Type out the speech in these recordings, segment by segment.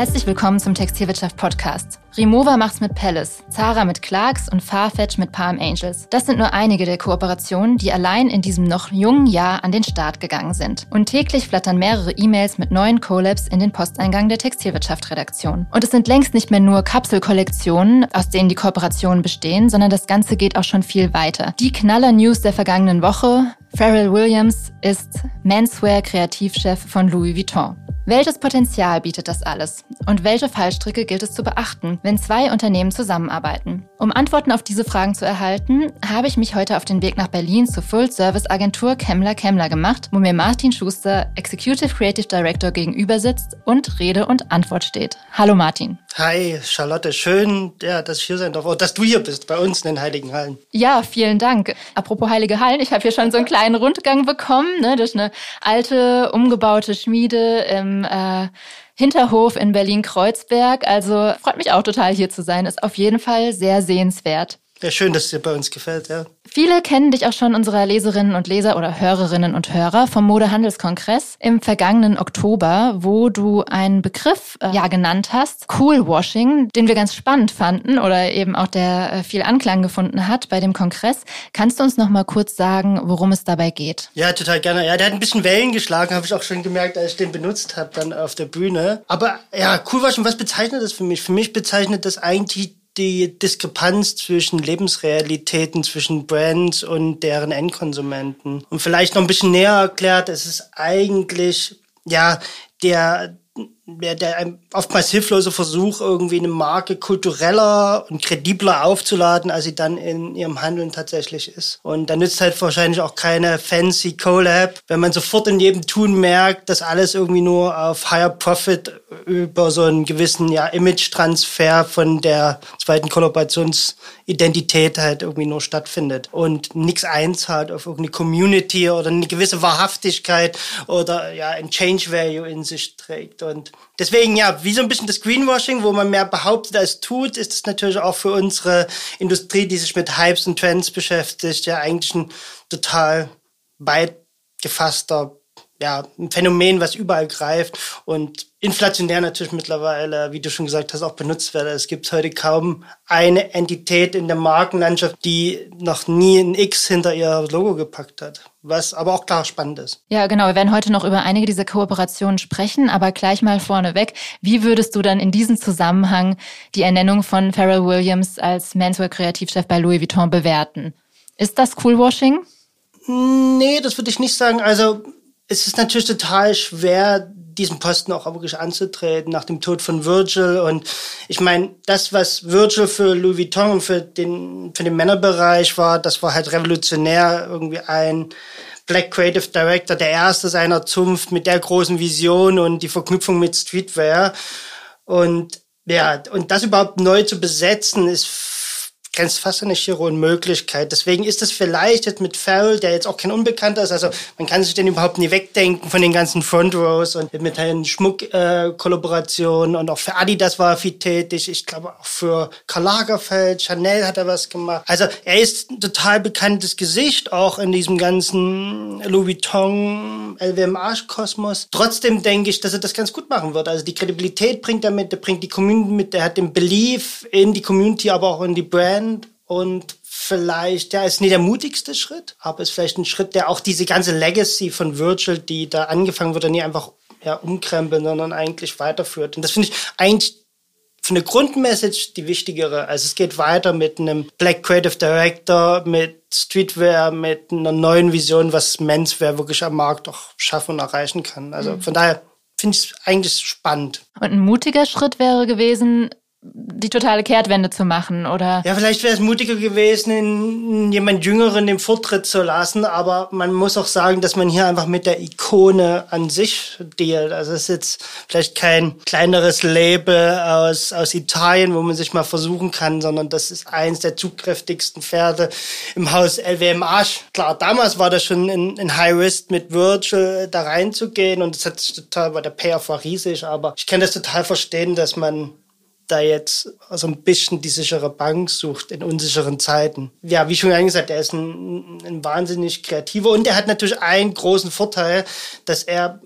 Herzlich willkommen zum Textilwirtschaft Podcast. Remova macht's mit Palace, Zara mit Clarks und Farfetch mit Palm Angels. Das sind nur einige der Kooperationen, die allein in diesem noch jungen Jahr an den Start gegangen sind. Und täglich flattern mehrere E-Mails mit neuen Collabs in den Posteingang der Textilwirtschaft-Redaktion. Und es sind längst nicht mehr nur Kapselkollektionen, aus denen die Kooperationen bestehen, sondern das Ganze geht auch schon viel weiter. Die Knaller-News der vergangenen Woche. Pharrell Williams ist Menswear-Kreativchef von Louis Vuitton. Welches Potenzial bietet das alles? Und welche Fallstricke gilt es zu beachten, wenn zwei Unternehmen zusammenarbeiten? Um Antworten auf diese Fragen zu erhalten, habe ich mich heute auf den Weg nach Berlin zur Full-Service-Agentur Kemmler Kemmler gemacht, wo mir Martin Schuster, Executive Creative Director, gegenüber sitzt und Rede und Antwort steht. Hallo Martin. Hi Charlotte, schön, ja, dass ich hier sein darf, und dass du hier bist bei uns in den Heiligen Hallen. Ja, vielen Dank. Apropos Heilige Hallen, ich habe hier schon so einen kleinen Rundgang bekommen, ne, durch eine alte, umgebaute Schmiede im äh, Hinterhof in Berlin-Kreuzberg. Also freut mich auch total hier zu sein. Ist auf jeden Fall sehr sehenswert. Ja, schön, dass es dir bei uns gefällt, ja. Viele kennen dich auch schon unserer Leserinnen und Leser oder Hörerinnen und Hörer vom Modehandelskongress im vergangenen Oktober, wo du einen Begriff äh, ja genannt hast, Coolwashing, den wir ganz spannend fanden oder eben auch der äh, viel Anklang gefunden hat bei dem Kongress. Kannst du uns noch mal kurz sagen, worum es dabei geht? Ja, total gerne. Ja, der hat ein bisschen Wellen geschlagen, habe ich auch schon gemerkt, als ich den benutzt habe dann auf der Bühne. Aber ja, Coolwashing, was bezeichnet das für mich? Für mich bezeichnet das eigentlich die Diskrepanz zwischen Lebensrealitäten, zwischen Brands und deren Endkonsumenten. Und vielleicht noch ein bisschen näher erklärt, es ist eigentlich, ja, der, der, der oftmals hilflose Versuch, irgendwie eine Marke kultureller und kredibler aufzuladen, als sie dann in ihrem Handeln tatsächlich ist. Und da nützt halt wahrscheinlich auch keine fancy Collab, wenn man sofort in jedem Tun merkt, dass alles irgendwie nur auf Higher Profit über so einen gewissen ja, Image-Transfer von der zweiten Kollaborationsidentität halt irgendwie nur stattfindet und nichts einzahlt auf irgendeine Community oder eine gewisse Wahrhaftigkeit oder ja ein Change Value in sich trägt. Und deswegen ja, wie so ein bisschen das Greenwashing, wo man mehr behauptet als tut, ist es natürlich auch für unsere Industrie, die sich mit Hypes und Trends beschäftigt, ja eigentlich ein total weit gefasster ja, ein Phänomen, was überall greift und inflationär natürlich mittlerweile, wie du schon gesagt hast, auch benutzt wird. Es gibt heute kaum eine Entität in der Markenlandschaft, die noch nie ein X hinter ihr Logo gepackt hat. Was aber auch klar spannend ist. Ja, genau. Wir werden heute noch über einige dieser Kooperationen sprechen, aber gleich mal vorneweg. Wie würdest du dann in diesem Zusammenhang die Ernennung von Pharrell Williams als Menswear-Kreativchef bei Louis Vuitton bewerten? Ist das Coolwashing? Nee, das würde ich nicht sagen. Also es ist natürlich total schwer, diesen Posten auch wirklich anzutreten nach dem Tod von Virgil. Und ich meine, das, was Virgil für Louis Vuitton und für den, für den Männerbereich war, das war halt revolutionär. Irgendwie ein Black Creative Director, der erste seiner Zunft mit der großen Vision und die Verknüpfung mit Streetwear. Und ja, und das überhaupt neu zu besetzen, ist schiere Möglichkeit. Deswegen ist es vielleicht jetzt mit Farrell, der jetzt auch kein Unbekannter ist, also man kann sich den überhaupt nie wegdenken von den ganzen Front Rows und mit den Schmuck-Kollaborationen äh, und auch für Adidas war er viel tätig. Ich glaube auch für Karl Lagerfeld, Chanel hat er was gemacht. Also er ist ein total bekanntes Gesicht, auch in diesem ganzen Louis Vuitton, LVMH-Kosmos. Trotzdem denke ich, dass er das ganz gut machen wird. Also die Kredibilität bringt er mit, der bringt die Community mit, der hat den Belief in die Community, aber auch in die Brand Brand und vielleicht, ja, ist nicht der mutigste Schritt, aber ist vielleicht ein Schritt, der auch diese ganze Legacy von Virgil, die da angefangen wird, nie einfach ja, umkrempeln, sondern eigentlich weiterführt. Und das finde ich eigentlich für eine Grundmessage die wichtigere. Also es geht weiter mit einem Black Creative Director, mit Streetwear, mit einer neuen Vision, was Menswear wirklich am Markt auch schaffen und erreichen kann. Also mhm. von daher finde ich es eigentlich spannend. Und ein mutiger Schritt wäre gewesen, die totale Kehrtwende zu machen, oder? Ja, vielleicht wäre es mutiger gewesen, jemand Jüngeren den Vortritt zu lassen, aber man muss auch sagen, dass man hier einfach mit der Ikone an sich dealt. Also es ist jetzt vielleicht kein kleineres Label aus, aus Italien, wo man sich mal versuchen kann, sondern das ist eins der zugkräftigsten Pferde im Haus LWMH. Klar, damals war das schon in, in High Risk mit Virgil da reinzugehen und das hat total, weil der Payoff war riesig, aber ich kann das total verstehen, dass man da jetzt so ein bisschen die sichere Bank sucht in unsicheren Zeiten. Ja, wie schon gesagt, er ist ein, ein wahnsinnig kreativer und er hat natürlich einen großen Vorteil, dass er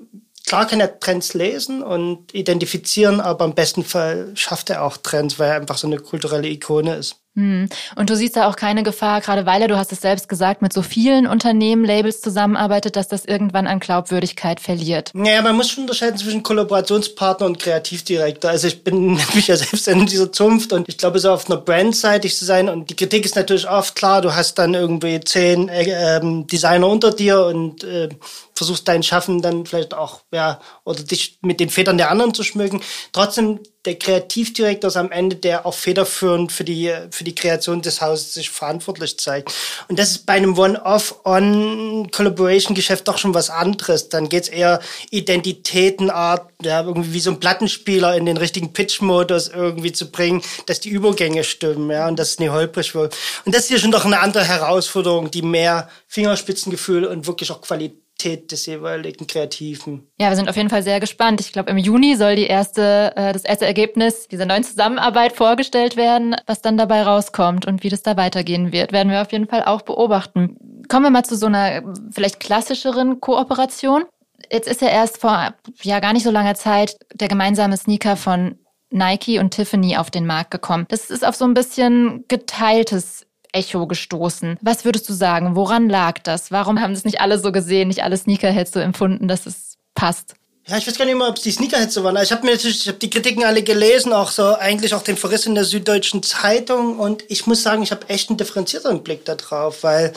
klar kann er Trends lesen und identifizieren, aber im besten Fall schafft er auch Trends, weil er einfach so eine kulturelle Ikone ist. Hm. Und du siehst da auch keine Gefahr, gerade weil er, du hast es selbst gesagt, mit so vielen Unternehmen, Labels zusammenarbeitet, dass das irgendwann an Glaubwürdigkeit verliert. Naja, man muss schon unterscheiden zwischen Kollaborationspartner und Kreativdirektor. Also ich bin nämlich ja selbst in dieser Zunft und ich glaube, so auf einer Brandseitig zu sein und die Kritik ist natürlich oft klar, du hast dann irgendwie zehn äh, ähm, Designer unter dir und äh, versuchst dein Schaffen dann vielleicht auch, ja, oder dich mit den Federn der anderen zu schmücken. Trotzdem, der Kreativdirektor ist am Ende, der auch federführend für die, für die Kreation des Hauses sich verantwortlich zeigt. Und das ist bei einem One-Off-On-Collaboration-Geschäft doch schon was anderes. Dann geht's eher Identitätenart, ja, irgendwie wie so ein Plattenspieler in den richtigen Pitch-Modus irgendwie zu bringen, dass die Übergänge stimmen, ja, und dass es nicht holprig wird. Und das ist hier schon doch eine andere Herausforderung, die mehr Fingerspitzengefühl und wirklich auch Qualität Qualität des jeweiligen Kreativen. Ja, wir sind auf jeden Fall sehr gespannt. Ich glaube, im Juni soll die erste, äh, das erste Ergebnis dieser neuen Zusammenarbeit vorgestellt werden. Was dann dabei rauskommt und wie das da weitergehen wird, werden wir auf jeden Fall auch beobachten. Kommen wir mal zu so einer vielleicht klassischeren Kooperation. Jetzt ist ja erst vor ja gar nicht so langer Zeit der gemeinsame Sneaker von Nike und Tiffany auf den Markt gekommen. Das ist auf so ein bisschen geteiltes Echo gestoßen. Was würdest du sagen? Woran lag das? Warum haben das nicht alle so gesehen, nicht alle Sneakerheads so empfunden, dass es passt? Ja, ich weiß gar nicht mehr, ob es die Sneakerheads so waren. Ich habe mir natürlich, ich habe die Kritiken alle gelesen, auch so eigentlich auch den Verriss in der Süddeutschen Zeitung und ich muss sagen, ich habe echt einen differenzierteren Blick da drauf, weil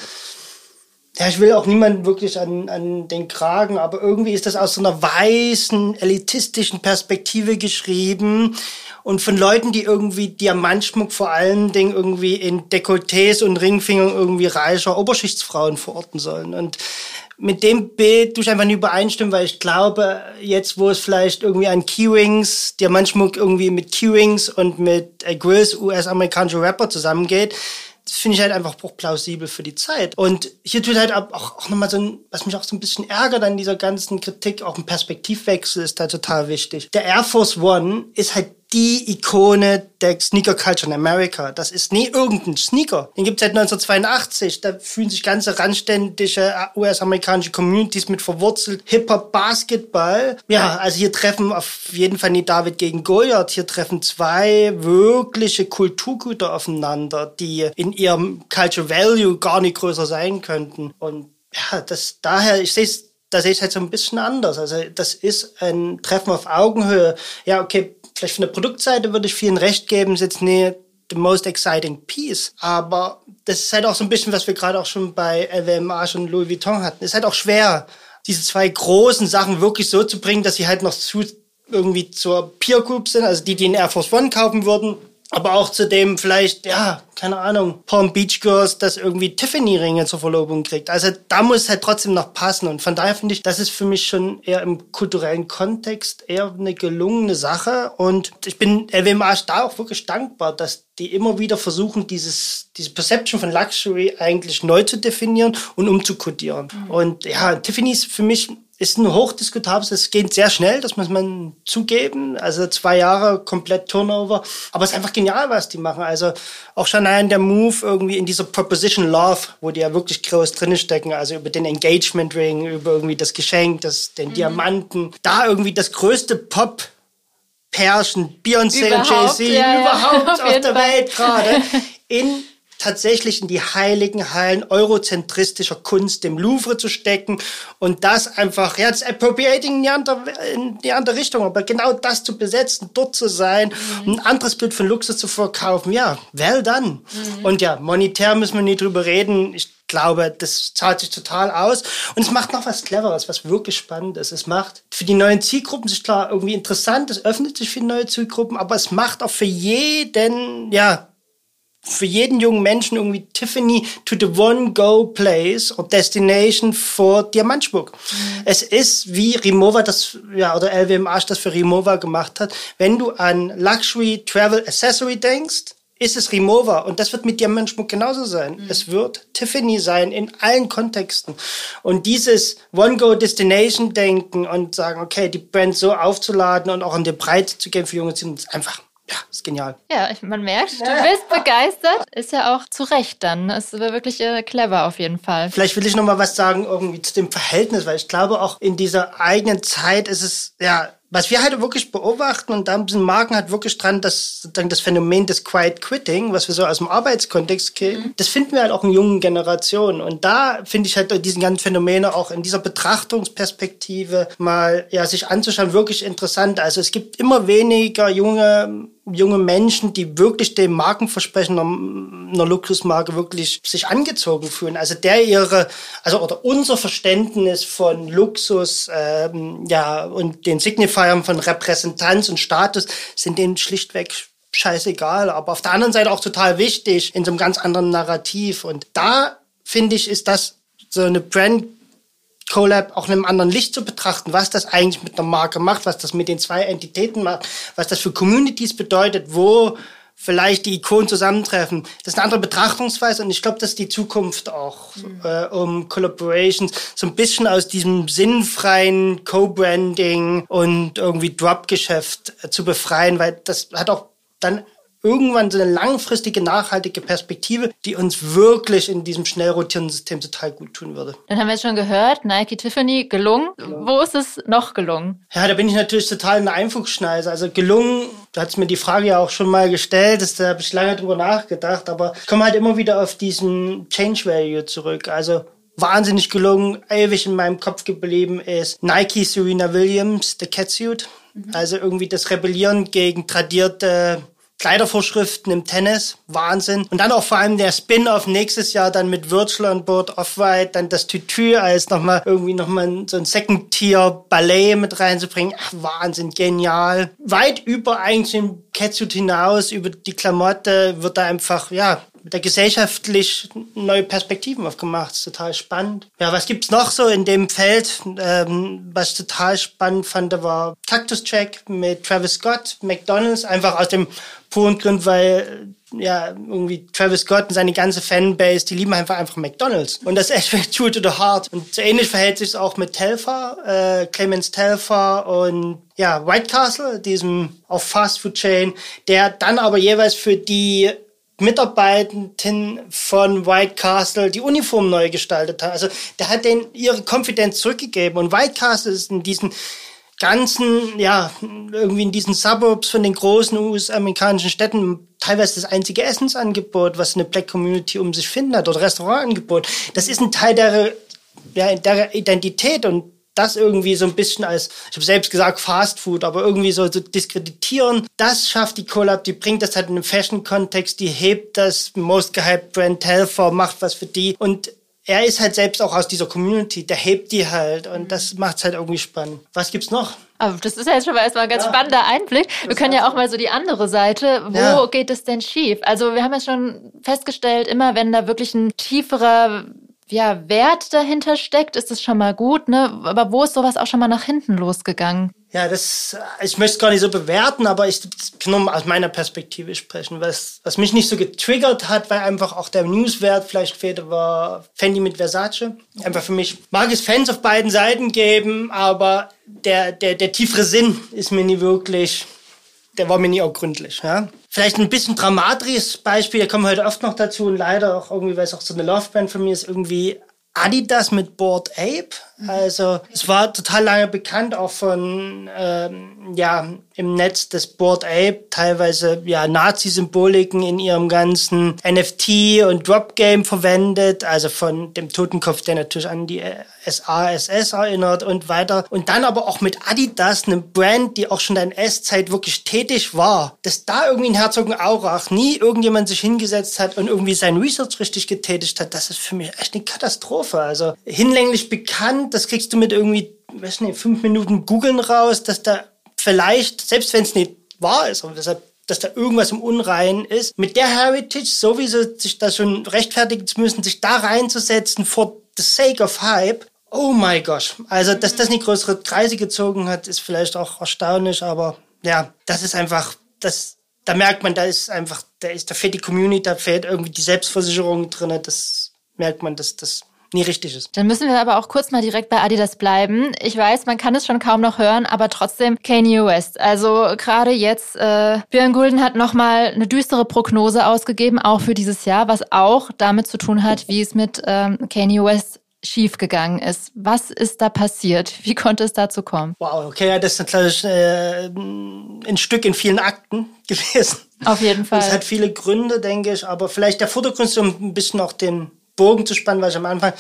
ja, ich will auch niemanden wirklich an, an den Kragen, aber irgendwie ist das aus so einer weißen, elitistischen Perspektive geschrieben und von Leuten, die irgendwie Diamantschmuck vor allen Dingen irgendwie in Dekolletés und Ringfingern irgendwie reicher Oberschichtsfrauen verorten sollen. Und mit dem Bild tue ich einfach nicht übereinstimmen, weil ich glaube, jetzt wo es vielleicht irgendwie an Keywings, Diamantschmuck irgendwie mit Keywings und mit Grills, US-amerikanische Rapper zusammengeht, das finde ich halt einfach auch plausibel für die Zeit. Und hier tut halt auch, auch nochmal so ein, was mich auch so ein bisschen ärgert an dieser ganzen Kritik, auch ein Perspektivwechsel ist da total wichtig. Der Air Force One ist halt die Ikone der Sneaker Culture in America. Das ist nie irgendein Sneaker. Den gibt es seit 1982. Da fühlen sich ganze randständige US-amerikanische Communities mit verwurzelt. Hip-Hop, Basketball. Ja, also hier treffen auf jeden Fall nicht David gegen Goliath. Hier treffen zwei wirkliche Kulturgüter aufeinander, die in ihrem Culture Value gar nicht größer sein könnten. Und ja, das daher, ich sehe es da sehe ich es halt so ein bisschen anders. Also das ist ein Treffen auf Augenhöhe. Ja, okay, vielleicht von der Produktseite würde ich vielen recht geben, ist jetzt nicht the most exciting piece. Aber das ist halt auch so ein bisschen, was wir gerade auch schon bei LVMH und Louis Vuitton hatten. Ist halt auch schwer, diese zwei großen Sachen wirklich so zu bringen, dass sie halt noch zu irgendwie zur Peer Group sind, also die, die in Air Force One kaufen würden, aber auch zu dem vielleicht, ja, keine Ahnung, Palm Beach Girls, das irgendwie Tiffany-Ringe zur Verlobung kriegt. Also da muss halt trotzdem noch passen. Und von daher finde ich, das ist für mich schon eher im kulturellen Kontext eher eine gelungene Sache. Und ich bin LWMH da auch wirklich dankbar, dass die immer wieder versuchen, dieses, diese Perception von Luxury eigentlich neu zu definieren und umzukodieren. Mhm. Und ja, Tiffany ist für mich ist ein hochdiskutabel, es geht sehr schnell, das muss man zugeben. Also zwei Jahre komplett Turnover. Aber es ist einfach genial, was die machen. Also auch schon allein der Move irgendwie in dieser Proposition Love, wo die ja wirklich groß drin stecken, also über den Engagement Ring, über irgendwie das Geschenk, das, den mhm. Diamanten. Da irgendwie das größte Pop Pärchen, Beyoncé und Jay-Z ja, überhaupt ja, auf, auf der Fall. Welt gerade in tatsächlich in die heiligen Hallen eurozentristischer Kunst, dem Louvre zu stecken und das einfach, ja, das Appropriating in die andere, in die andere Richtung, aber genau das zu besetzen, dort zu sein, mhm. ein anderes Bild von Luxus zu verkaufen, ja, well done. Mhm. Und ja, monetär müssen wir nicht drüber reden. Ich glaube, das zahlt sich total aus. Und es macht noch was Cleveres, was wirklich spannend ist. Es macht für die neuen Zielgruppen sich klar irgendwie interessant, es öffnet sich für neue Zielgruppen, aber es macht auch für jeden, ja, für jeden jungen Menschen irgendwie Tiffany to the one go place or destination for Diamantschmuck. Mhm. Es ist wie Rimowa das, ja, oder LWMH das für Rimowa gemacht hat. Wenn du an Luxury Travel Accessory denkst, ist es Rimowa und das wird mit Diamantschmuck genauso sein. Mhm. Es wird Tiffany sein in allen Kontexten. Und dieses One-Go-Destination-Denken und sagen, okay, die Brand so aufzuladen und auch in die Breite zu gehen für junge Ziele, ist einfach ja, ist genial. Ja, ich, man merkt, du bist begeistert. Ist ja auch zu Recht dann. Ist wirklich äh, clever auf jeden Fall. Vielleicht will ich noch mal was sagen irgendwie zu dem Verhältnis, weil ich glaube auch in dieser eigenen Zeit ist es, ja, was wir halt wirklich beobachten, und da sind Marken halt wirklich dran, dass sozusagen das Phänomen des Quiet Quitting, was wir so aus dem Arbeitskontext kennen, mhm. das finden wir halt auch in jungen Generationen. Und da finde ich halt diesen ganzen Phänomene auch in dieser Betrachtungsperspektive mal ja, sich anzuschauen, wirklich interessant. Also es gibt immer weniger junge junge Menschen, die wirklich dem Markenversprechen einer Luxusmarke wirklich sich angezogen fühlen. Also der ihre, also oder unser Verständnis von Luxus, ähm, ja und den Signifiern von Repräsentanz und Status sind denen schlichtweg scheißegal, aber auf der anderen Seite auch total wichtig in so einem ganz anderen Narrativ. Und da finde ich, ist das so eine Brand Collab auch in einem anderen Licht zu betrachten, was das eigentlich mit einer Marke macht, was das mit den zwei Entitäten macht, was das für Communities bedeutet, wo vielleicht die Ikonen zusammentreffen. Das ist eine andere Betrachtungsweise und ich glaube, das ist die Zukunft auch, mhm. äh, um Collaborations so ein bisschen aus diesem sinnfreien Co-Branding und irgendwie Drop-Geschäft äh, zu befreien, weil das hat auch dann irgendwann so eine langfristige, nachhaltige Perspektive, die uns wirklich in diesem schnell rotierenden System total gut tun würde. Dann haben wir jetzt schon gehört, Nike Tiffany gelungen. Genau. Wo ist es noch gelungen? Ja, da bin ich natürlich total in der Einfuchsschneise. Also gelungen, du hast mir die Frage ja auch schon mal gestellt, da habe ich lange drüber nachgedacht, aber ich komme halt immer wieder auf diesen Change Value zurück. Also wahnsinnig gelungen, ewig in meinem Kopf geblieben ist Nike Serena Williams, The Catsuit. Mhm. Also irgendwie das Rebellieren gegen tradierte Kleidervorschriften im Tennis, Wahnsinn. Und dann auch vor allem der Spin-off nächstes Jahr dann mit Virtual on Board Off-White, dann das Tütü als nochmal irgendwie nochmal so ein Second-Tier-Ballet mit reinzubringen. Ach, Wahnsinn, genial. Weit über eigentlich den Catsuit hinaus, über die Klamotte wird da einfach, ja, da gesellschaftlich neue Perspektiven aufgemacht. Das ist total spannend. Ja, was gibt's noch so in dem Feld? Ähm, was ich total spannend fand, war Cactus Track mit Travis Scott, McDonalds, einfach aus dem puren Grund, weil ja, irgendwie Travis Scott und seine ganze Fanbase, die lieben einfach einfach McDonalds. Und das ist echt true to the heart. Und so ähnlich verhält sich es auch mit Telfer, äh, Clemens Telfer und ja, White Castle, diesem auch Fast Food Chain, der dann aber jeweils für die Mitarbeitenden von White Castle die Uniform neu gestaltet hat. Also der hat denen ihre Konfidenz zurückgegeben. Und White Castle ist in diesen ganzen, ja, irgendwie in diesen Suburbs von den großen US-amerikanischen Städten teilweise das einzige Essensangebot, was eine Black Community um sich finden hat oder Restaurantangebot. Das ist ein Teil der, ja, der Identität und das irgendwie so ein bisschen als, ich habe selbst gesagt Fast Food, aber irgendwie so zu so diskreditieren, das schafft die Collab, die bringt das halt in einen Fashion-Kontext, die hebt das Most Gehyped Brand Telfer, macht was für die und er ist halt selbst auch aus dieser Community, der hebt die halt und das macht es halt irgendwie spannend. Was gibt's noch? Aber das ist ja jetzt schon mal erstmal ein ganz ja. spannender Einblick. Wir können ja auch mal so die andere Seite. Wo ja. geht es denn schief? Also wir haben ja schon festgestellt, immer wenn da wirklich ein tieferer ja, Wert dahinter steckt, ist es schon mal gut, ne? Aber wo ist sowas auch schon mal nach hinten losgegangen? Ja, das, ich möchte es gar nicht so bewerten, aber ich kann nur aus meiner Perspektive sprechen. Was, was mich nicht so getriggert hat, weil einfach auch der Newswert vielleicht fehlte, war Fendi mit Versace. Einfach für mich mag es Fans auf beiden Seiten geben, aber der, der, der tiefere Sinn ist mir nie wirklich, der war mir nie auch gründlich, ja. Vielleicht ein bisschen dramatisches Beispiel, da kommen wir heute oft noch dazu und leider auch irgendwie, weil es auch so eine Loveband von mir ist, irgendwie Adidas mit Board Ape. Also es war total lange bekannt, auch von ähm, ja im Netz des Board Ape teilweise ja Nazi-Symboliken in ihrem ganzen NFT und Drop Game verwendet, also von dem Totenkopf, der natürlich an die SASS erinnert und weiter. Und dann aber auch mit Adidas, einem Brand, die auch schon in S-Zeit wirklich tätig war, dass da irgendwie in Herzogenaurach nie irgendjemand sich hingesetzt hat und irgendwie sein Research richtig getätigt hat, das ist für mich echt eine Katastrophe. Also hinlänglich bekannt, das kriegst du mit irgendwie, weiß nicht, fünf Minuten googeln raus, dass da vielleicht, selbst wenn es nicht wahr ist, aber deshalb dass da irgendwas im Unreinen ist. Mit der Heritage sowieso sich da schon rechtfertigen zu müssen, sich da reinzusetzen for the sake of Hype, Oh my gosh. Also, dass das nicht größere Kreise gezogen hat, ist vielleicht auch erstaunlich, aber ja, das ist einfach, das, da merkt man, da ist einfach, da ist, da fehlt die Community, da fehlt irgendwie die Selbstversicherung drin, das merkt man, dass das nie richtig ist. Dann müssen wir aber auch kurz mal direkt bei Adidas bleiben. Ich weiß, man kann es schon kaum noch hören, aber trotzdem Kanye West. Also gerade jetzt, äh, Björn Gulden hat nochmal eine düstere Prognose ausgegeben, auch für dieses Jahr, was auch damit zu tun hat, wie es mit ähm, Kanye West schiefgegangen ist. Was ist da passiert? Wie konnte es dazu kommen? Wow, okay, ja, das ist natürlich äh, ein Stück in vielen Akten gewesen. Auf jeden Fall. Das hat viele Gründe, denke ich, aber vielleicht der so ein bisschen auch den Bogen zu spannen, weil ich am Anfang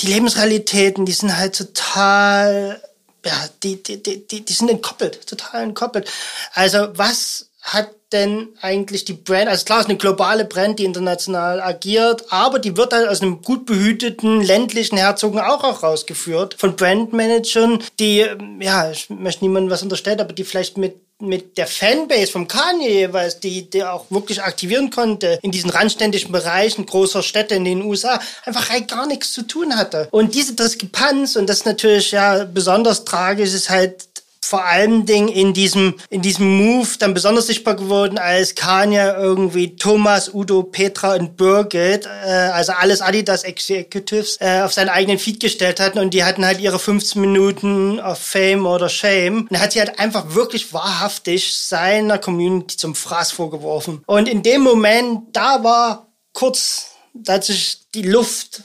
die Lebensrealitäten, die sind halt total, ja, die, die, die, die sind entkoppelt, total entkoppelt. Also was hat denn eigentlich die Brand, also klar, ist eine globale Brand, die international agiert, aber die wird halt aus einem gut behüteten ländlichen Herzogen auch, auch rausgeführt von Brandmanagern, die, ja, ich möchte niemandem was unterstellen, aber die vielleicht mit mit der Fanbase vom Kanye jeweils, die, die auch wirklich aktivieren konnte in diesen randständischen Bereichen großer Städte in den USA, einfach halt gar nichts zu tun hatte. Und diese Diskrepanz, und das ist natürlich ja besonders tragisch, ist halt vor allen Dingen in diesem, in diesem Move dann besonders sichtbar geworden, als Kanye irgendwie Thomas, Udo, Petra und Birgit, äh, also alles Adidas Executives, äh, auf seinen eigenen Feed gestellt hatten und die hatten halt ihre 15 Minuten of Fame oder Shame. Und er hat sie halt einfach wirklich wahrhaftig seiner Community zum Fraß vorgeworfen. Und in dem Moment, da war kurz, da hat sich die Luft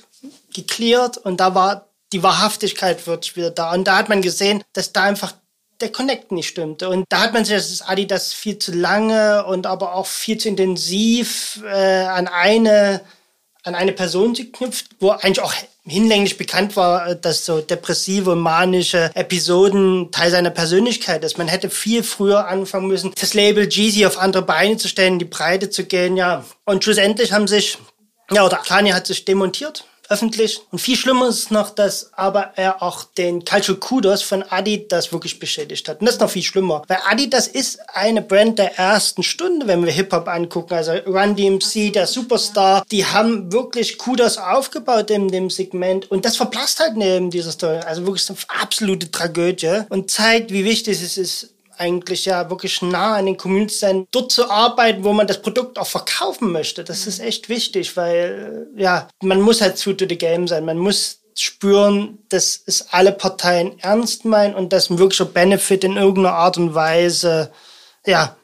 geklärt und da war die Wahrhaftigkeit wird wieder da. Und da hat man gesehen, dass da einfach der Connect nicht stimmte. Und da hat man sich das Adidas viel zu lange und aber auch viel zu intensiv äh, an eine an eine Person geknüpft, wo eigentlich auch hinlänglich bekannt war, dass so depressive manische Episoden Teil seiner Persönlichkeit ist. Man hätte viel früher anfangen müssen, das Label Jeezy auf andere Beine zu stellen, die Breite zu gehen, ja. Und schlussendlich haben sich, ja, oder Kanye hat sich demontiert öffentlich. Und viel schlimmer ist noch, dass aber er auch den Cultural Kudos von Adidas wirklich beschädigt hat. Und das ist noch viel schlimmer, weil Adidas ist eine Brand der ersten Stunde, wenn wir Hip-Hop angucken. Also Run DMC, der Superstar, die haben wirklich Kudos aufgebaut in dem Segment. Und das verblasst halt neben dieser Story. Also wirklich eine absolute Tragödie und zeigt, wie wichtig es ist, eigentlich ja wirklich nah an den Communities sein, dort zu arbeiten, wo man das Produkt auch verkaufen möchte. Das ist echt wichtig, weil ja, man muss halt true to the game sein. Man muss spüren, dass es alle Parteien ernst meinen und dass ein wirklicher Benefit in irgendeiner Art und Weise ja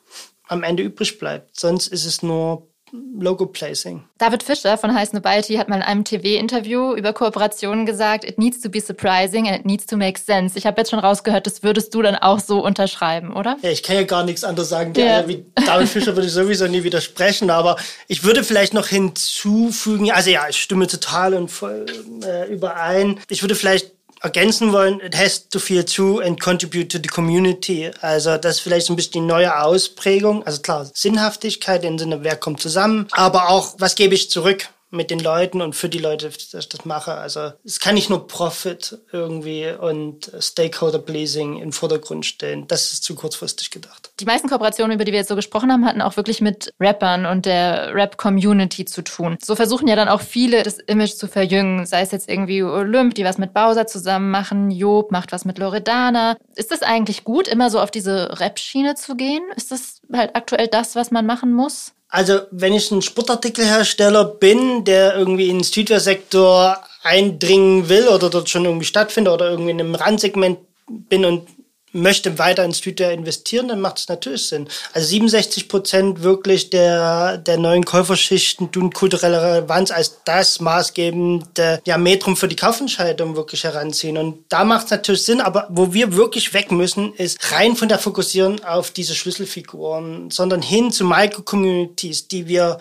am Ende übrig bleibt. Sonst ist es nur Logo-Placing. David Fischer von Heiß Nobility hat mal in einem TV-Interview über Kooperationen gesagt, it needs to be surprising and it needs to make sense. Ich habe jetzt schon rausgehört, das würdest du dann auch so unterschreiben, oder? Ja, ich kann ja gar nichts anderes sagen. Ja. Wie David Fischer würde ich sowieso nie widersprechen, aber ich würde vielleicht noch hinzufügen, also ja, ich stimme total und voll äh, überein. Ich würde vielleicht ergänzen wollen, it has to feel true and contribute to the community. Also das ist vielleicht so ein bisschen die neue Ausprägung. Also klar, Sinnhaftigkeit im Sinne, wer kommt zusammen, aber auch, was gebe ich zurück? Mit den Leuten und für die Leute, dass ich das mache. Also es kann nicht nur Profit irgendwie und Stakeholder Pleasing im Vordergrund stellen. Das ist zu kurzfristig gedacht. Die meisten Kooperationen, über die wir jetzt so gesprochen haben, hatten auch wirklich mit Rappern und der Rap-Community zu tun. So versuchen ja dann auch viele, das Image zu verjüngen. Sei es jetzt irgendwie Olymp, die was mit Bowser zusammen machen, Job macht was mit Loredana. Ist das eigentlich gut, immer so auf diese Rap-Schiene zu gehen? Ist das halt aktuell das, was man machen muss? Also, wenn ich ein Sportartikelhersteller bin, der irgendwie in den Streetwear-Sektor eindringen will oder dort schon irgendwie stattfindet oder irgendwie in einem Randsegment bin und möchte weiter in Streetwear investieren, dann macht es natürlich Sinn. Also 67 Prozent wirklich der, der neuen Käuferschichten tun kulturelle Relevanz als das maßgebende ja, Metrum für die Kaufentscheidung wirklich heranziehen. Und da macht es natürlich Sinn, aber wo wir wirklich weg müssen, ist rein von der Fokussieren auf diese Schlüsselfiguren, sondern hin zu Micro-Communities, die wir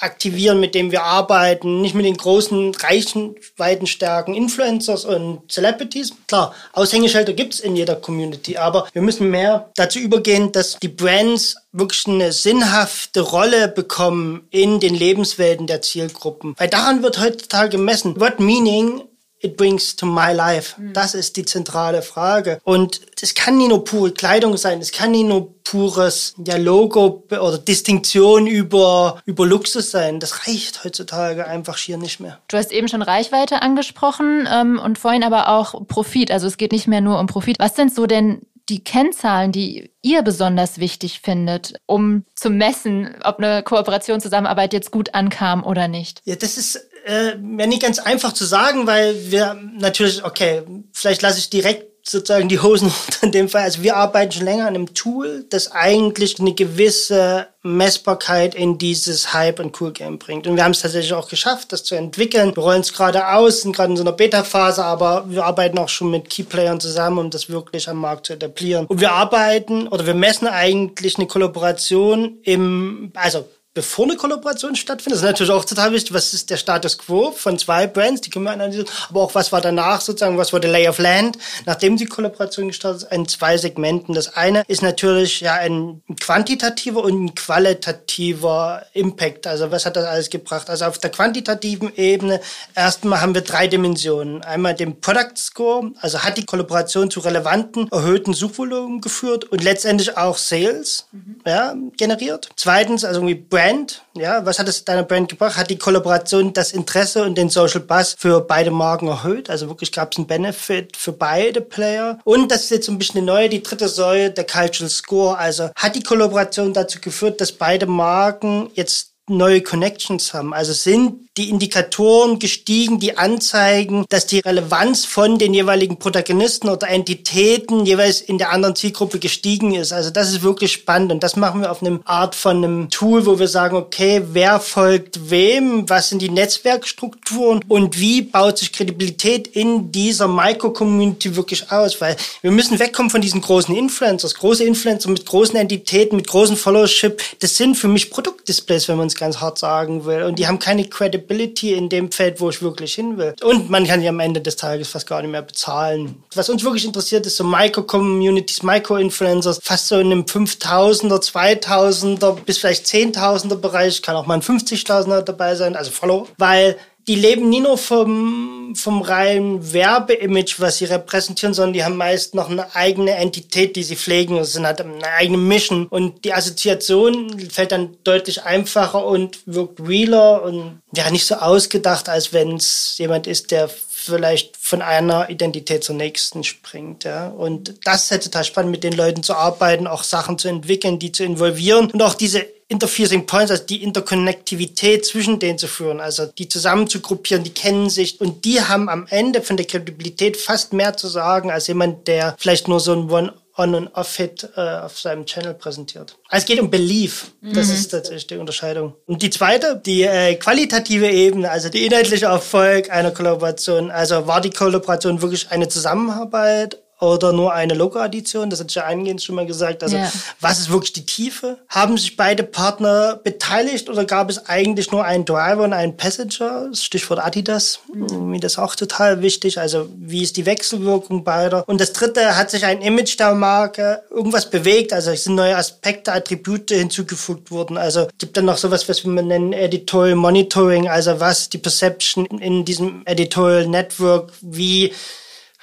aktivieren, mit dem wir arbeiten, nicht mit den großen Reichweitenstärken Influencers und Celebrities. Klar, Aushängeschilder gibt's in jeder Community, aber wir müssen mehr dazu übergehen, dass die Brands wirklich eine sinnhafte Rolle bekommen in den Lebenswelten der Zielgruppen. Weil daran wird heutzutage gemessen. What meaning it brings to my life? Mhm. Das ist die zentrale Frage. Und es kann nie nur pure Kleidung sein, es kann nie nur pures ja, Logo oder Distinktion über, über Luxus sein. Das reicht heutzutage einfach schier nicht mehr. Du hast eben schon Reichweite angesprochen ähm, und vorhin aber auch Profit. Also es geht nicht mehr nur um Profit. Was sind so denn die Kennzahlen, die ihr besonders wichtig findet, um zu messen, ob eine Kooperation, Zusammenarbeit jetzt gut ankam oder nicht? Ja, das ist äh, ja nicht ganz einfach zu sagen, weil wir natürlich, okay, vielleicht lasse ich direkt sozusagen die Hosen runter in dem Fall. Also wir arbeiten schon länger an einem Tool, das eigentlich eine gewisse Messbarkeit in dieses Hype- und Cool-Game bringt. Und wir haben es tatsächlich auch geschafft, das zu entwickeln. Wir rollen es gerade aus, sind gerade in so einer Beta-Phase, aber wir arbeiten auch schon mit Key-Playern zusammen, um das wirklich am Markt zu etablieren. Und wir arbeiten oder wir messen eigentlich eine Kollaboration im, also bevor eine Kollaboration stattfindet. Das ist natürlich auch total wichtig. Was ist der Status quo von zwei Brands? Die können wir analysieren. Aber auch was war danach sozusagen? Was war der Lay of Land? Nachdem die Kollaboration gestartet ist, in zwei Segmenten. Das eine ist natürlich ja ein quantitativer und ein qualitativer Impact. Also was hat das alles gebracht? Also auf der quantitativen Ebene erstmal haben wir drei Dimensionen. Einmal den Product Score. Also hat die Kollaboration zu relevanten, erhöhten Suchvolumen geführt und letztendlich auch Sales mhm. ja, generiert. Zweitens, also irgendwie Brand Brand, ja, was hat es deiner Brand gebracht? Hat die Kollaboration das Interesse und den Social Buzz für beide Marken erhöht? Also wirklich gab es einen Benefit für beide Player. Und das ist jetzt ein bisschen eine neue, die dritte Säule, der Cultural Score. Also hat die Kollaboration dazu geführt, dass beide Marken jetzt neue Connections haben. Also sind die Indikatoren gestiegen, die anzeigen, dass die Relevanz von den jeweiligen Protagonisten oder Entitäten jeweils in der anderen Zielgruppe gestiegen ist. Also das ist wirklich spannend und das machen wir auf einem Art von einem Tool, wo wir sagen, okay, wer folgt wem, was sind die Netzwerkstrukturen und wie baut sich Kredibilität in dieser Micro-Community wirklich aus, weil wir müssen wegkommen von diesen großen Influencers. Große Influencer mit großen Entitäten, mit großen Followership, das sind für mich Produktdisplays, wenn man es ganz hart sagen will und die haben keine Credibility in dem Feld, wo ich wirklich hin will. Und man kann ja am Ende des Tages fast gar nicht mehr bezahlen. Was uns wirklich interessiert, ist so Micro-Communities, Micro-Influencers, fast so in einem 5000er, 2000er bis vielleicht 10.000er Bereich, kann auch mal ein 50.000er dabei sein, also Follow, weil die leben nie nur vom, vom reinen Werbeimage, was sie repräsentieren, sondern die haben meist noch eine eigene Entität, die sie pflegen. Das sind halt eine eigene Mission. Und die Assoziation fällt dann deutlich einfacher und wirkt realer und ja, nicht so ausgedacht, als wenn es jemand ist, der vielleicht von einer Identität zur nächsten springt. Ja. Und das halt total spannend, mit den Leuten zu arbeiten, auch Sachen zu entwickeln, die zu involvieren und auch diese Interfusing Points, also die Interkonnektivität zwischen denen zu führen, also die zusammen zu gruppieren, die kennen sich und die haben am Ende von der Kredibilität fast mehr zu sagen als jemand, der vielleicht nur so ein One On- und Off-Hit äh, auf seinem Channel präsentiert. Also es geht um Belief. Das mhm. ist tatsächlich die Unterscheidung. Und die zweite, die äh, qualitative Ebene, also die inhaltliche Erfolg einer Kollaboration. Also war die Kollaboration wirklich eine Zusammenarbeit oder nur eine Logo-Addition? Das hatte ich ja eingehend schon mal gesagt. Also, ja. was ist wirklich die Tiefe? Haben sich beide Partner beteiligt oder gab es eigentlich nur einen Driver und einen Passenger? Stichwort Adidas. Mhm. Mir das auch total wichtig. Also, wie ist die Wechselwirkung beider? Und das dritte, hat sich ein Image der Marke irgendwas bewegt? Also, es sind neue Aspekte, Attribute hinzugefügt worden. Also, gibt dann noch sowas, was wir nennen Editorial Monitoring. Also, was die Perception in diesem Editorial Network, wie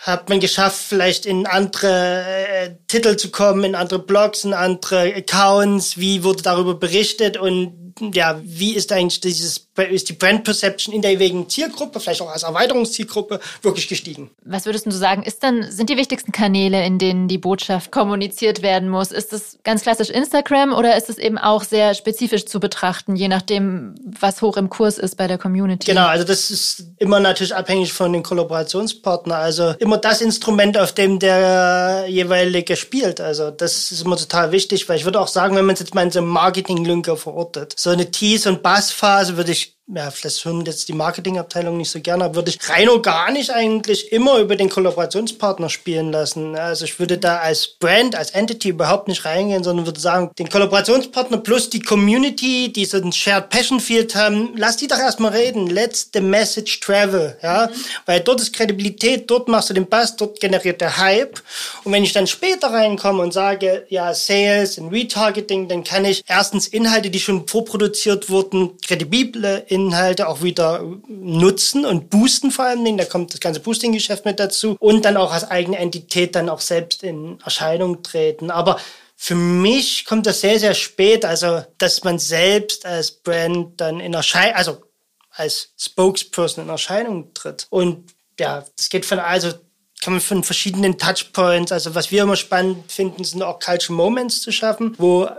hat man geschafft, vielleicht in andere äh, Titel zu kommen, in andere Blogs, in andere Accounts, wie wurde darüber berichtet? Und ja, wie ist eigentlich dieses, ist die Brand Perception in der jeweiligen Zielgruppe, vielleicht auch als Erweiterungszielgruppe, wirklich gestiegen? Was würdest du sagen, ist dann, sind die wichtigsten Kanäle, in denen die Botschaft kommuniziert werden muss? Ist es ganz klassisch Instagram oder ist es eben auch sehr spezifisch zu betrachten, je nachdem, was hoch im Kurs ist bei der Community? Genau, also das ist immer natürlich abhängig von den Kollaborationspartnern. Also immer das Instrument, auf dem der jeweilige spielt. Also das ist immer total wichtig, weil ich würde auch sagen, wenn man es jetzt mal in so einem Marketing-Linker verortet, so eine Tease- und Bassphase würde ich ja, vielleicht hören jetzt die Marketingabteilung nicht so gerne, aber würde ich rein organisch eigentlich immer über den Kollaborationspartner spielen lassen. Also ich würde da als Brand, als Entity überhaupt nicht reingehen, sondern würde sagen, den Kollaborationspartner plus die Community, die so ein Shared Passion Field haben, lass die doch erstmal reden. Let's the message travel, ja. Mhm. Weil dort ist Kredibilität, dort machst du den Bass, dort generiert der Hype. Und wenn ich dann später reinkomme und sage, ja, Sales und Retargeting, dann kann ich erstens Inhalte, die schon vorproduziert wurden, kredible Inhalte auch wieder nutzen und boosten vor allen Dingen. Da kommt das ganze Boosting-Geschäft mit dazu und dann auch als eigene Entität dann auch selbst in Erscheinung treten. Aber für mich kommt das sehr, sehr spät, also dass man selbst als Brand dann in Erscheinung, also als Spokesperson in Erscheinung tritt. Und ja, das geht von, also kann man von verschiedenen Touchpoints, also was wir immer spannend finden, sind auch Cultural Moments zu schaffen, wo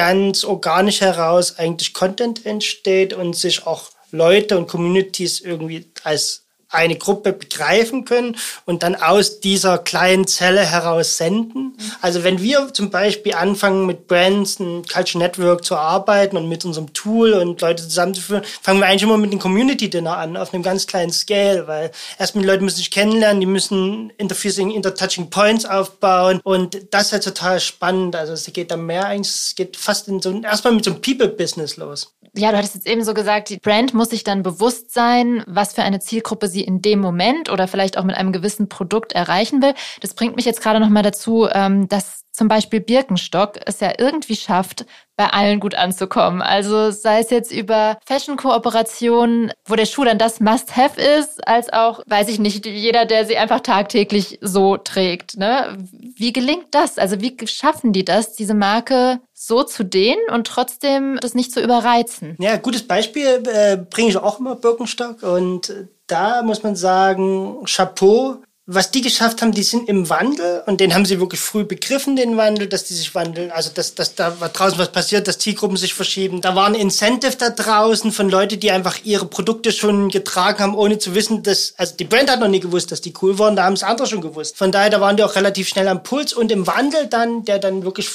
ganz organisch heraus eigentlich Content entsteht und sich auch Leute und Communities irgendwie als eine Gruppe begreifen können und dann aus dieser kleinen Zelle heraus senden. Also wenn wir zum Beispiel anfangen mit Brands, ein Culture Network zu arbeiten und mit unserem Tool und Leute zusammenzuführen, fangen wir eigentlich immer mit dem Community Dinner an, auf einem ganz kleinen Scale, weil erstmal die Leute müssen sich kennenlernen, die müssen Interfacing, Intertouching Points aufbauen und das ist halt total spannend. Also es geht da mehr eigentlich, es geht fast in so, erstmal mit so einem People-Business los. Ja, du hattest jetzt eben so gesagt, die Brand muss sich dann bewusst sein, was für eine Zielgruppe sie in dem Moment oder vielleicht auch mit einem gewissen Produkt erreichen will. Das bringt mich jetzt gerade nochmal dazu, ähm, dass zum Beispiel Birkenstock es ja irgendwie schafft, bei allen gut anzukommen. Also sei es jetzt über Fashion-Kooperationen, wo der Schuh dann das Must-Have ist, als auch, weiß ich nicht, jeder, der sie einfach tagtäglich so trägt. Ne? Wie gelingt das? Also wie schaffen die das, diese Marke so zu dehnen und trotzdem das nicht zu überreizen? Ja, gutes Beispiel äh, bringe ich auch immer Birkenstock und da muss man sagen, Chapeau, was die geschafft haben, die sind im Wandel und den haben sie wirklich früh begriffen, den Wandel, dass die sich wandeln. Also, dass, dass da draußen was passiert, dass Zielgruppen sich verschieben. Da war ein Incentive da draußen von Leuten, die einfach ihre Produkte schon getragen haben, ohne zu wissen, dass, also die Brand hat noch nie gewusst, dass die cool waren, da haben es andere schon gewusst. Von daher, da waren die auch relativ schnell am Puls und im Wandel dann, der dann wirklich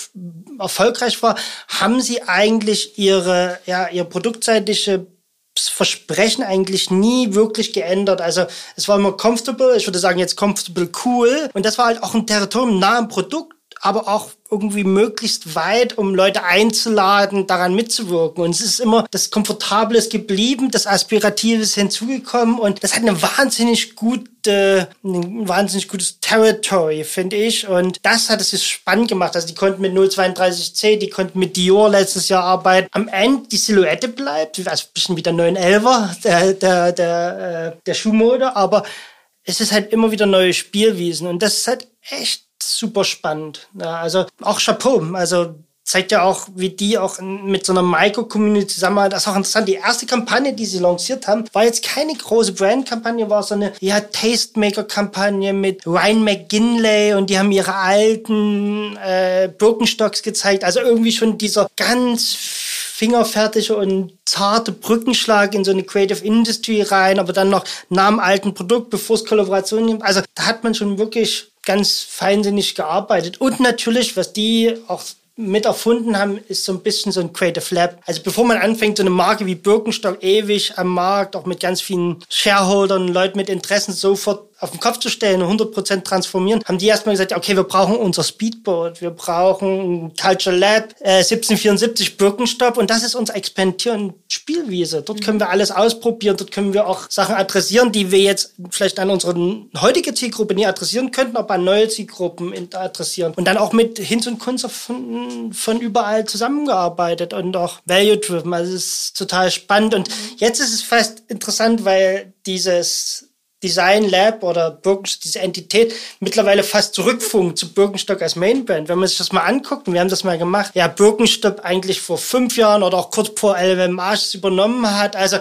erfolgreich war, haben sie eigentlich ihre, ja, ihre produktseitige Versprechen eigentlich nie wirklich geändert. Also es war immer comfortable, ich würde sagen jetzt comfortable cool. Und das war halt auch ein Territorium nah am Produkt, aber auch irgendwie möglichst weit, um Leute einzuladen, daran mitzuwirken. Und es ist immer das Komfortable ist geblieben, das Aspirative ist hinzugekommen und das hat eine wahnsinnig gute, ein wahnsinnig gutes Territory, finde ich. Und das hat es sich spannend gemacht. Also die konnten mit 032C, die konnten mit Dior letztes Jahr arbeiten. Am Ende die Silhouette bleibt, also ein bisschen wie der 911er, der, der, der, äh, der Schuhmode, aber es ist halt immer wieder neue Spielwiesen und das ist halt echt super spannend. Ja, also auch Chapeau. Also zeigt ja auch, wie die auch mit so einer Micro-Community zusammenarbeiten. Das ist auch interessant. Die erste Kampagne, die sie lanciert haben, war jetzt keine große Brand-Kampagne, war so eine ja, Tastemaker-Kampagne mit Ryan McGinley und die haben ihre alten äh, Birkenstocks gezeigt. Also irgendwie schon dieser ganz fingerfertige und zarte Brückenschlag in so eine Creative Industry rein, aber dann noch nach dem alten Produkt, bevor es Kollaborationen gibt. Also da hat man schon wirklich ganz feinsinnig gearbeitet. Und natürlich, was die auch mit erfunden haben, ist so ein bisschen so ein Creative Lab. Also bevor man anfängt, so eine Marke wie Birkenstock ewig am Markt, auch mit ganz vielen Shareholdern, Leuten mit Interessen sofort auf den Kopf zu stellen und 100% transformieren, haben die erstmal gesagt, okay, wir brauchen unser Speedboat, wir brauchen Culture Lab, äh, 1774 Birkenstock und das ist unser Expandieren Spielwiese. Dort können wir alles ausprobieren, dort können wir auch Sachen adressieren, die wir jetzt vielleicht an unsere heutige Zielgruppe nie adressieren könnten, aber an neue Zielgruppen adressieren. Und dann auch mit Hinz und Kunst von, von überall zusammengearbeitet und auch value-driven. Also es ist total spannend. Und jetzt ist es fast interessant, weil dieses Design Lab oder Birkenstock, diese Entität mittlerweile fast zurückfunkt zu Birkenstock als Mainbrand. Wenn man sich das mal anguckt, und wir haben das mal gemacht, ja, Birkenstock eigentlich vor fünf Jahren oder auch kurz vor LVMH es übernommen hat. Also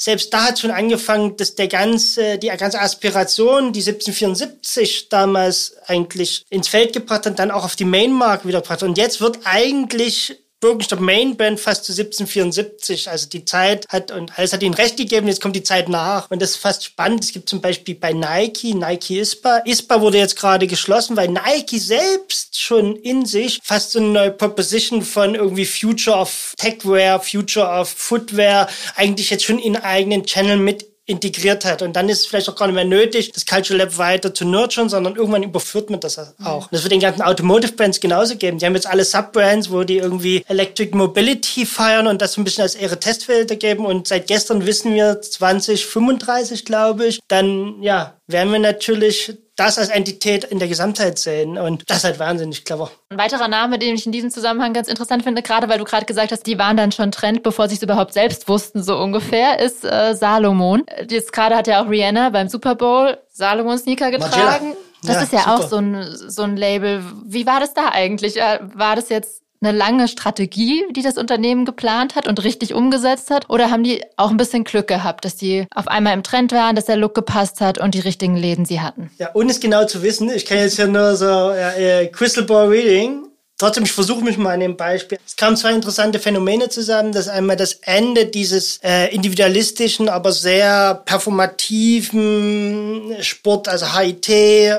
selbst da hat schon angefangen, dass der ganze, die ganze Aspiration, die 1774 damals eigentlich ins Feld gebracht hat, dann auch auf die Main-Marke wieder gebracht. Und jetzt wird eigentlich Birkenstock Mainband fast zu 1774. Also die Zeit hat, und alles hat ihnen recht gegeben, jetzt kommt die Zeit nach. Und das ist fast spannend. Es gibt zum Beispiel bei Nike, Nike ISPA. ISPA wurde jetzt gerade geschlossen, weil Nike selbst schon in sich fast so eine neue Proposition von irgendwie Future of Techwear, Future of Footwear eigentlich jetzt schon in eigenen Channel mit integriert hat. Und dann ist es vielleicht auch gar nicht mehr nötig, das Culture Lab weiter zu nurturen, sondern irgendwann überführt man das auch. Mhm. Das wird den ganzen Automotive Brands genauso geben. Die haben jetzt alle Subbrands, wo die irgendwie Electric Mobility feiern und das so ein bisschen als ihre Testfelder geben. Und seit gestern wissen wir 2035, glaube ich, dann, ja, werden wir natürlich das als Entität in der Gesamtheit sehen. Und das ist halt wahnsinnig clever. Ein weiterer Name, den ich in diesem Zusammenhang ganz interessant finde, gerade weil du gerade gesagt hast, die waren dann schon Trend, bevor sie es überhaupt selbst wussten, so ungefähr, ist äh, Salomon. Jetzt gerade hat ja auch Rihanna beim Super Bowl Salomon-Sneaker getragen. Margiela. Das ja, ist ja super. auch so ein, so ein Label. Wie war das da eigentlich? Äh, war das jetzt eine lange Strategie, die das Unternehmen geplant hat und richtig umgesetzt hat? Oder haben die auch ein bisschen Glück gehabt, dass die auf einmal im Trend waren, dass der Look gepasst hat und die richtigen Läden sie hatten? Ja, ohne es genau zu wissen, ich kann jetzt ja nur so ja, Crystal Ball Reading. Trotzdem, ich versuche mich mal an dem Beispiel. Es kamen zwei interessante Phänomene zusammen. Das einmal das Ende dieses äh, individualistischen, aber sehr performativen Sport, also HIT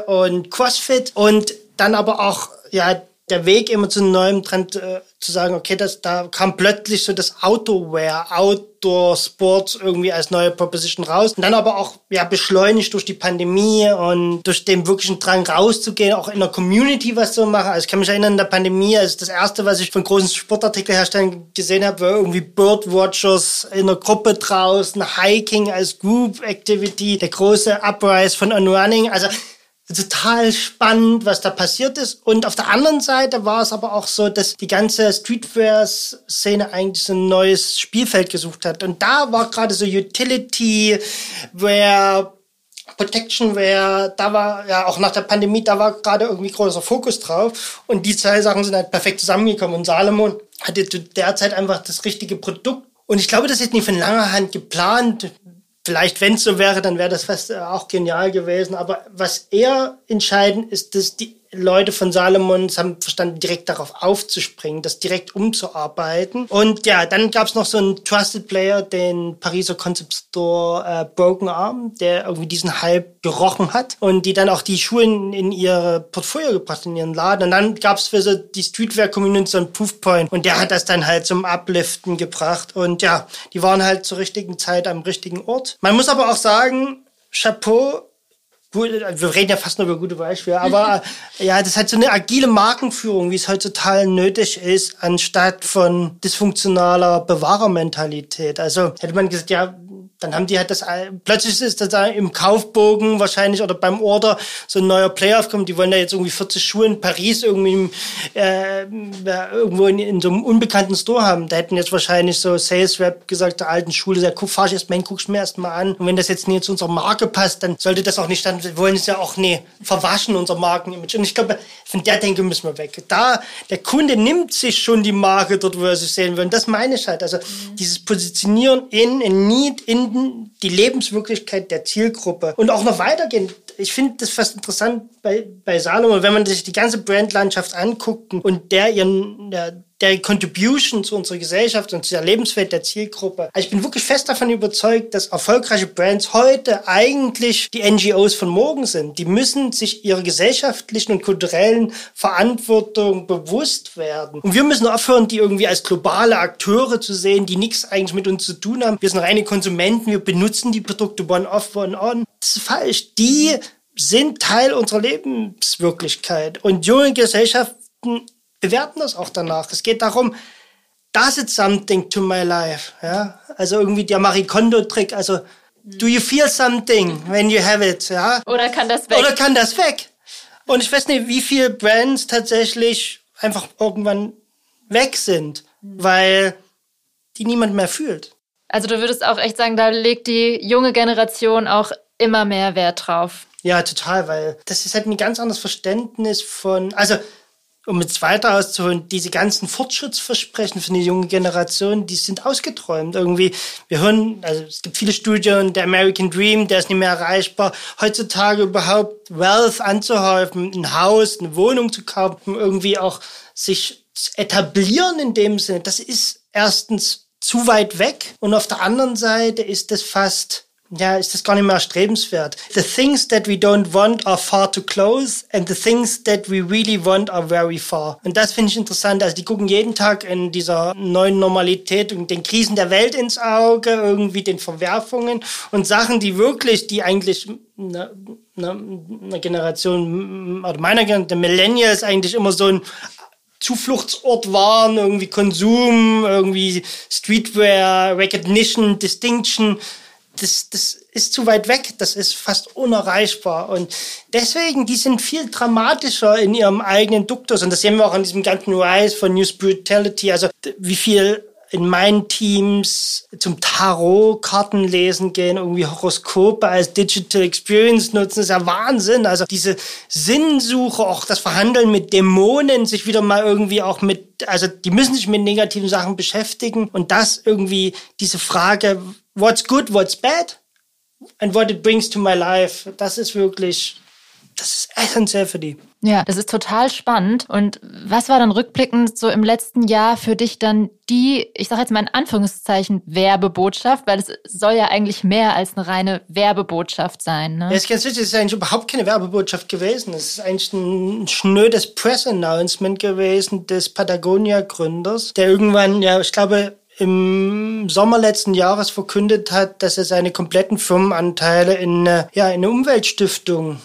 und CrossFit. Und dann aber auch ja der Weg immer zu einem neuen Trend äh, zu sagen, okay, das, da kam plötzlich so das Outdoor-Wear, Outdoor-Sports irgendwie als neue Proposition raus. Und dann aber auch ja beschleunigt durch die Pandemie und durch den wirklichen Drang rauszugehen, auch in der Community was zu machen. Also ich kann mich erinnern, in der Pandemie, also das erste, was ich von großen Sportartikelherstellern gesehen habe, war irgendwie Birdwatchers in der Gruppe draußen, Hiking als Group Activity, der große Uprise von On Running. Also total spannend, was da passiert ist. Und auf der anderen Seite war es aber auch so, dass die ganze Streetwear-Szene eigentlich so ein neues Spielfeld gesucht hat. Und da war gerade so Utility, where Protection Wear, da war ja auch nach der Pandemie, da war gerade irgendwie großer Fokus drauf. Und die zwei Sachen sind halt perfekt zusammengekommen. Und Salomon hatte derzeit einfach das richtige Produkt. Und ich glaube, das ist nicht von langer Hand geplant vielleicht, wenn es so wäre, dann wäre das fast äh, auch genial gewesen. Aber was eher entscheidend ist, dass die Leute von Salomons haben verstanden, direkt darauf aufzuspringen, das direkt umzuarbeiten. Und ja, dann gab es noch so einen Trusted Player, den Pariser Concept Store äh, Broken Arm, der irgendwie diesen Hype gerochen hat und die dann auch die Schuhe in, in ihr Portfolio gebracht, in ihren Laden. Und dann gab es für so die Streetwear-Community so einen Proofpoint und der hat das dann halt zum Upliften gebracht. Und ja, die waren halt zur richtigen Zeit am richtigen Ort. Man muss aber auch sagen, Chapeau, gut, wir reden ja fast nur über gute Beispiele, aber ja, das hat so eine agile Markenführung, wie es heutzutage nötig ist, anstatt von dysfunktionaler Bewahrermentalität. Also hätte man gesagt, ja, dann haben die halt das, plötzlich ist das da im Kaufbogen wahrscheinlich oder beim Order so ein neuer Player aufkommen, die wollen da jetzt irgendwie 40 Schuhe in Paris irgendwie äh, irgendwo in, in, so einem unbekannten Store haben. Da hätten jetzt wahrscheinlich so Sales Rep gesagt, der alten Schule, ja, guck, fahr ich erst mal hin, guck's mir erst mal an. Und wenn das jetzt nicht zu unserer Marke passt, dann sollte das auch nicht, dann wollen es ja auch nee, verwaschen, unser Markenimage. Und ich glaube, von der Denke müssen wir weg. Da, der Kunde nimmt sich schon die Marke dort, wo er sich sehen will. Und das meine ich halt. Also mhm. dieses Positionieren in, in Need, in finden die Lebenswirklichkeit der Zielgruppe und auch noch weitergehen. Ich finde das fast interessant bei, bei Salomon, wenn man sich die ganze Brandlandschaft anguckt und der ihren, der, der Contribution zu unserer Gesellschaft und zu der Lebenswelt der Zielgruppe. Also ich bin wirklich fest davon überzeugt, dass erfolgreiche Brands heute eigentlich die NGOs von morgen sind. Die müssen sich ihrer gesellschaftlichen und kulturellen Verantwortung bewusst werden. Und wir müssen aufhören, die irgendwie als globale Akteure zu sehen, die nichts eigentlich mit uns zu tun haben. Wir sind reine Konsumenten, wir benutzen die Produkte one-off, one-on. Das ist falsch. Die sind Teil unserer Lebenswirklichkeit. Und junge Gesellschaften bewerten das auch danach. Es geht darum, does it something to my life? Ja, also irgendwie der Marie Kondo-Trick, also do you feel something when you have it? Ja? Oder kann das weg? Oder kann das weg? Und ich weiß nicht, wie viele Brands tatsächlich einfach irgendwann weg sind, weil die niemand mehr fühlt. Also du würdest auch echt sagen, da legt die junge Generation auch immer mehr Wert drauf. Ja, total, weil das ist halt ein ganz anderes Verständnis von, also um jetzt weiter auszuholen, diese ganzen Fortschrittsversprechen für die junge Generation, die sind ausgeträumt. Irgendwie, wir hören, also es gibt viele Studien, der American Dream, der ist nicht mehr erreichbar. Heutzutage überhaupt Wealth anzuhäufen, ein Haus, eine Wohnung zu kaufen, irgendwie auch sich etablieren in dem Sinne, das ist erstens zu weit weg und auf der anderen Seite ist es fast ja, ist das gar nicht mehr erstrebenswert. The things that we don't want are far too close and the things that we really want are very far. Und das finde ich interessant. Also die gucken jeden Tag in dieser neuen Normalität und den Krisen der Welt ins Auge, irgendwie den Verwerfungen und Sachen, die wirklich, die eigentlich eine, eine, eine Generation, oder meiner Generation, der Millennials eigentlich immer so ein Zufluchtsort waren, irgendwie Konsum, irgendwie Streetwear, Recognition, Distinction das, das ist zu weit weg, das ist fast unerreichbar. Und deswegen, die sind viel dramatischer in ihrem eigenen Duktus. Und das sehen wir auch an diesem ganzen Rise von New Spirituality. Also wie viel in meinen Teams zum Tarot-Karten lesen gehen, irgendwie Horoskope als Digital Experience nutzen, ist ja Wahnsinn. Also diese Sinnsuche, auch das Verhandeln mit Dämonen, sich wieder mal irgendwie auch mit, also die müssen sich mit negativen Sachen beschäftigen und das irgendwie diese Frage, what's good, what's bad and what it brings to my life. Das ist wirklich das ist essentiell für die. Ja, das ist total spannend. Und was war dann rückblickend so im letzten Jahr für dich dann die, ich sage jetzt mal in Anführungszeichen, Werbebotschaft, weil es soll ja eigentlich mehr als eine reine Werbebotschaft sein. Ne? Ja, ist ganz wichtig, es ist eigentlich überhaupt keine Werbebotschaft gewesen. Es ist eigentlich ein schnödes Press-Announcement gewesen des Patagonia-Gründers, der irgendwann, ja, ich glaube, im Sommer letzten Jahres verkündet hat, dass er seine kompletten Firmenanteile in, ja, in eine Umweltstiftung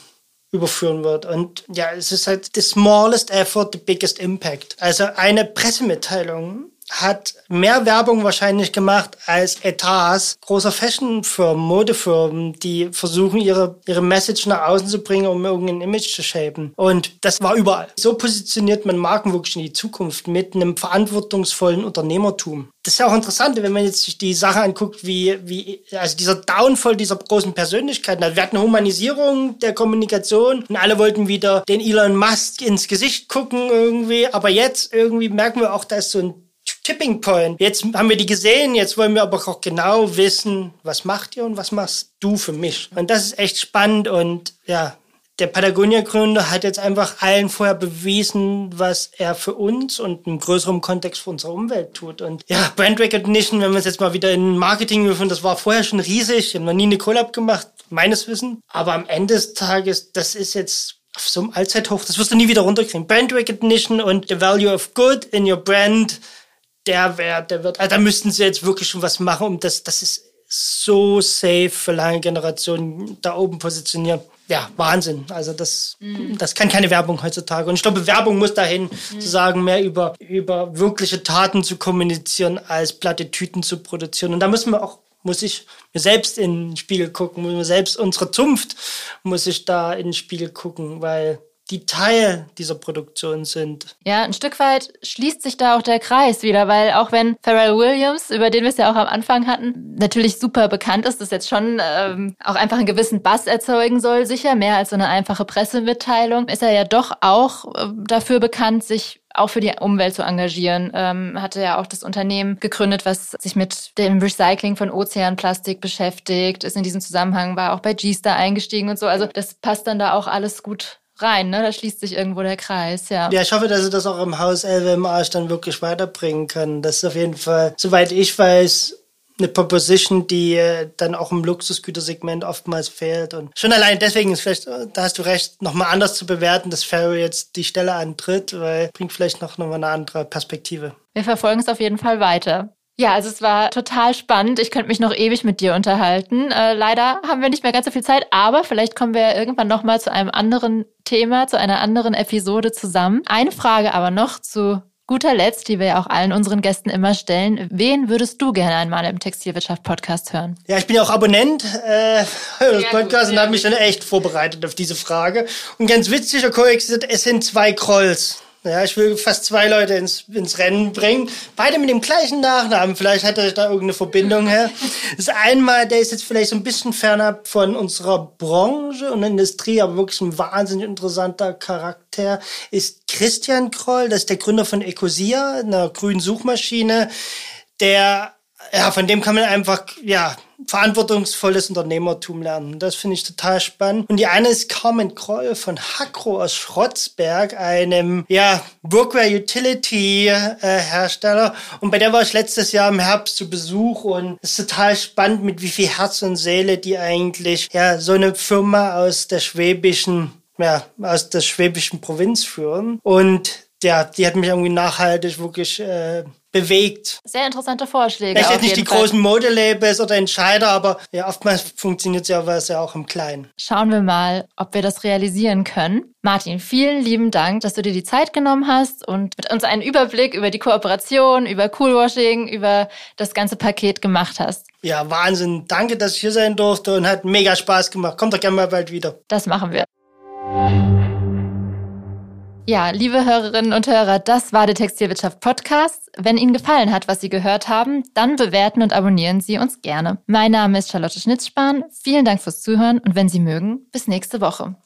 überführen wird. Und ja, es ist halt the smallest effort, the biggest impact. Also eine Pressemitteilung hat mehr Werbung wahrscheinlich gemacht als Etats großer Fashionfirmen, Modefirmen, die versuchen, ihre, ihre Message nach außen zu bringen, um irgendein Image zu shapen. Und das war überall. So positioniert man Marken wirklich in die Zukunft mit einem verantwortungsvollen Unternehmertum. Das ist ja auch interessant, wenn man jetzt sich die Sache anguckt, wie, wie, also dieser Downfall dieser großen Persönlichkeiten. Also wir hatten eine Humanisierung der Kommunikation und alle wollten wieder den Elon Musk ins Gesicht gucken irgendwie. Aber jetzt irgendwie merken wir auch, da ist so ein Tipping Point. Jetzt haben wir die gesehen, jetzt wollen wir aber auch genau wissen, was macht ihr und was machst du für mich. Und das ist echt spannend und ja, der Patagonia-Gründer hat jetzt einfach allen vorher bewiesen, was er für uns und im größeren Kontext für unsere Umwelt tut. Und ja, Brand Recognition, wenn wir es jetzt mal wieder in Marketing würfen, das war vorher schon riesig. Ich habe noch nie eine Collab gemacht, meines Wissens. Aber am Ende des Tages, das ist jetzt auf so einem Allzeithoch, das wirst du nie wieder runterkriegen. Brand Recognition und the value of good in your brand der Wert, der wird, also da müssten sie jetzt wirklich schon was machen, um das, das ist so safe für lange Generationen da oben positionieren. Ja, Wahnsinn. Also das, mhm. das kann keine Werbung heutzutage. Und ich glaube, Werbung muss dahin, mhm. zu sagen, mehr über, über wirkliche Taten zu kommunizieren, als Plattitüten zu produzieren. Und da müssen wir auch muss ich mir selbst in den Spiegel gucken, muss mir selbst unsere Zunft muss ich da in den Spiegel gucken, weil die Teil dieser Produktion sind. Ja, ein Stück weit schließt sich da auch der Kreis wieder, weil auch wenn Pharrell Williams, über den wir es ja auch am Anfang hatten, natürlich super bekannt ist, das jetzt schon ähm, auch einfach einen gewissen Bass erzeugen soll, sicher mehr als so eine einfache Pressemitteilung, ist er ja doch auch äh, dafür bekannt, sich auch für die Umwelt zu engagieren. Ähm, hatte ja auch das Unternehmen gegründet, was sich mit dem Recycling von Ozeanplastik beschäftigt, ist in diesem Zusammenhang, war auch bei G-Star eingestiegen und so. Also das passt dann da auch alles gut rein, ne? Da schließt sich irgendwo der Kreis, ja. Ja, ich hoffe, dass sie das auch im Haus LWMH dann wirklich weiterbringen können. Das ist auf jeden Fall, soweit ich weiß, eine Proposition, die äh, dann auch im Luxusgütersegment oftmals fehlt. Und schon allein deswegen ist vielleicht, äh, da hast du recht, nochmal anders zu bewerten, dass Ferro jetzt die Stelle antritt, weil bringt vielleicht noch, noch mal eine andere Perspektive. Wir verfolgen es auf jeden Fall weiter. Ja, also es war total spannend. Ich könnte mich noch ewig mit dir unterhalten. Äh, leider haben wir nicht mehr ganz so viel Zeit, aber vielleicht kommen wir ja irgendwann noch mal zu einem anderen Thema, zu einer anderen Episode zusammen. Eine Frage aber noch zu guter Letzt, die wir ja auch allen unseren Gästen immer stellen. Wen würdest du gerne einmal im Textilwirtschaft-Podcast hören? Ja, ich bin ja auch Abonnent äh, des Podcasts und habe mich dann echt vorbereitet auf diese Frage. Und ganz witziger Koex, es sind zwei Krolls. Ja, ich will fast zwei Leute ins, ins Rennen bringen. Beide mit dem gleichen Nachnamen. Vielleicht hat er da irgendeine Verbindung her. Das einmal, der ist jetzt vielleicht so ein bisschen fernab von unserer Branche und Industrie, aber wirklich ein wahnsinnig interessanter Charakter, ist Christian Kroll. Das ist der Gründer von Ecosia, einer grünen Suchmaschine, der ja, von dem kann man einfach, ja, verantwortungsvolles Unternehmertum lernen. Das finde ich total spannend. Und die eine ist Carmen Kroll von Hakro aus Schrotzberg, einem, ja, Workwear Utility äh, Hersteller. Und bei der war ich letztes Jahr im Herbst zu Besuch und es ist total spannend, mit wie viel Herz und Seele die eigentlich, ja, so eine Firma aus der schwäbischen ja, aus der schwäbischen Provinz führen. Und ja, die hat mich irgendwie nachhaltig wirklich äh, bewegt. Sehr interessante Vorschläge. Vielleicht nicht die Fall. großen Modelabels oder Entscheider, aber ja, oftmals funktioniert ja was ja auch im Kleinen. Schauen wir mal, ob wir das realisieren können. Martin, vielen lieben Dank, dass du dir die Zeit genommen hast und mit uns einen Überblick über die Kooperation, über Coolwashing, über das ganze Paket gemacht hast. Ja, Wahnsinn. Danke, dass ich hier sein durfte und hat mega Spaß gemacht. Kommt doch gerne mal bald wieder. Das machen wir. Ja, liebe Hörerinnen und Hörer, das war der Textilwirtschaft Podcast. Wenn Ihnen gefallen hat, was Sie gehört haben, dann bewerten und abonnieren Sie uns gerne. Mein Name ist Charlotte Schnitzspahn. Vielen Dank fürs Zuhören und wenn Sie mögen, bis nächste Woche.